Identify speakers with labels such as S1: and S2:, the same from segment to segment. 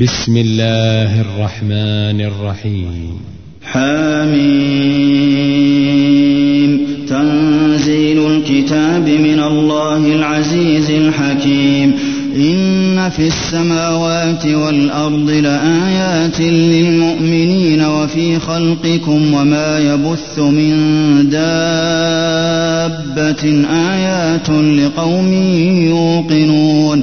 S1: بسم الله الرحمن الرحيم.
S2: حميم. تنزيل الكتاب من الله العزيز الحكيم. إن في السماوات والأرض لآيات للمؤمنين وفي خلقكم وما يبث من دابة. آيات لقوم يوقنون.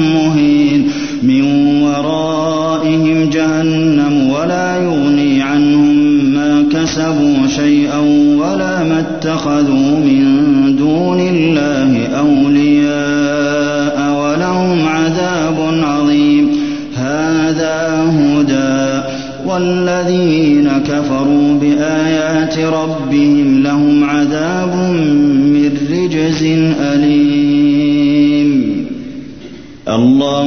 S2: اتخذوا من دون الله أولياء ولهم عذاب عظيم. هذا هدى. والذين كفروا بآيات ربهم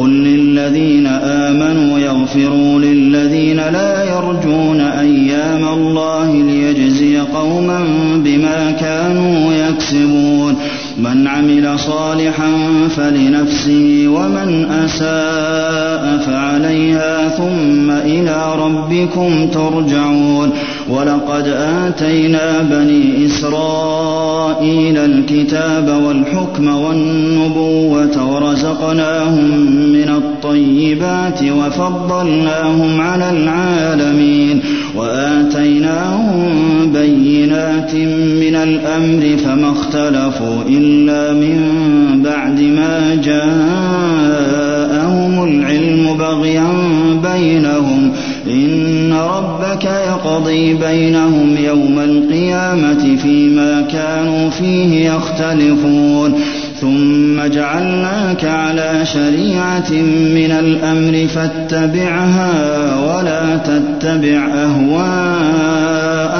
S2: قل للذين آمنوا يغفروا للذين لا يرجون أيام الله ليجزي قوما بما كانوا يكسبون من عمل صالحا فلنفسه ومن أساء فعليها ثم إلى ربكم ترجعون. ولقد آتينا بني إسرائيل الكتاب والحكم والنبوة ورزقناهم من الطيبات وفضلناهم على العالمين. بينات من الأمر فما اختلفوا إلا من بعد ما جاءهم العلم بغيا بينهم. إن ربك يقضي بينهم يوم القيامة فيما كانوا فيه يختلفون. ثم جعلناك على شريعة من الأمر فاتبعها ولا تتبع أهواء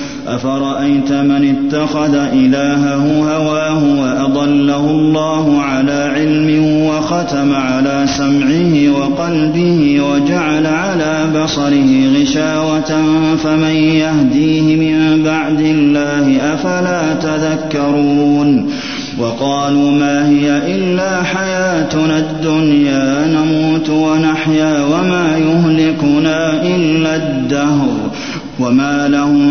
S2: أفرأيت من اتخذ إلهه هواه وأضله الله على علم وختم على سمعه وقلبه وجعل على بصره غشاوة فمن يهديه من بعد الله أفلا تذكرون وقالوا ما هي إلا حياتنا الدنيا نموت ونحيا وما يهلكنا إلا الدهر وما لهم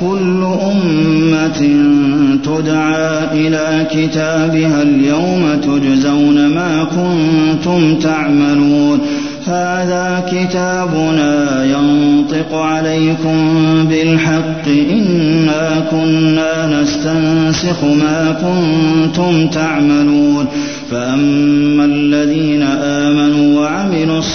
S2: كل أمة تدعى إلى كتابها اليوم تجزون ما كنتم تعملون. هذا كتابنا ينطق عليكم بالحق. إنا كنا نستنسخ ما كنتم تعملون. فأما الذين آمنوا وعملوا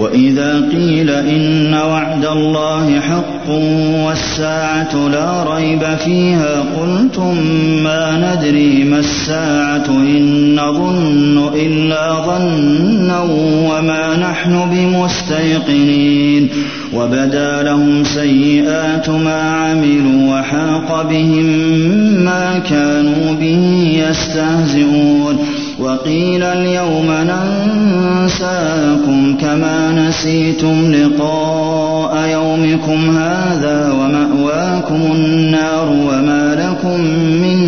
S2: وإذا قيل إن وعد الله حق والساعة لا ريب فيها قلتم ما ندري ما الساعة إن نظن إلا ظنا وما نحن بمستيقنين وبدا لهم سيئات ما عملوا وحاق بهم ما كانوا به يستهزئون وقيل اليوم ننساكم كما نسيتم لقاء يومكم هذا ومأواكم النار وما لكم من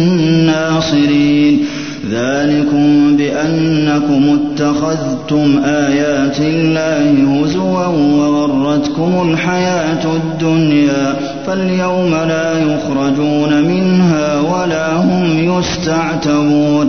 S2: ناصرين. ذلكم بأنكم اتخذتم آيات الله هزوا وغرتكم الحياة الدنيا فاليوم لا يخرجون منها ولا هم يستعتبون.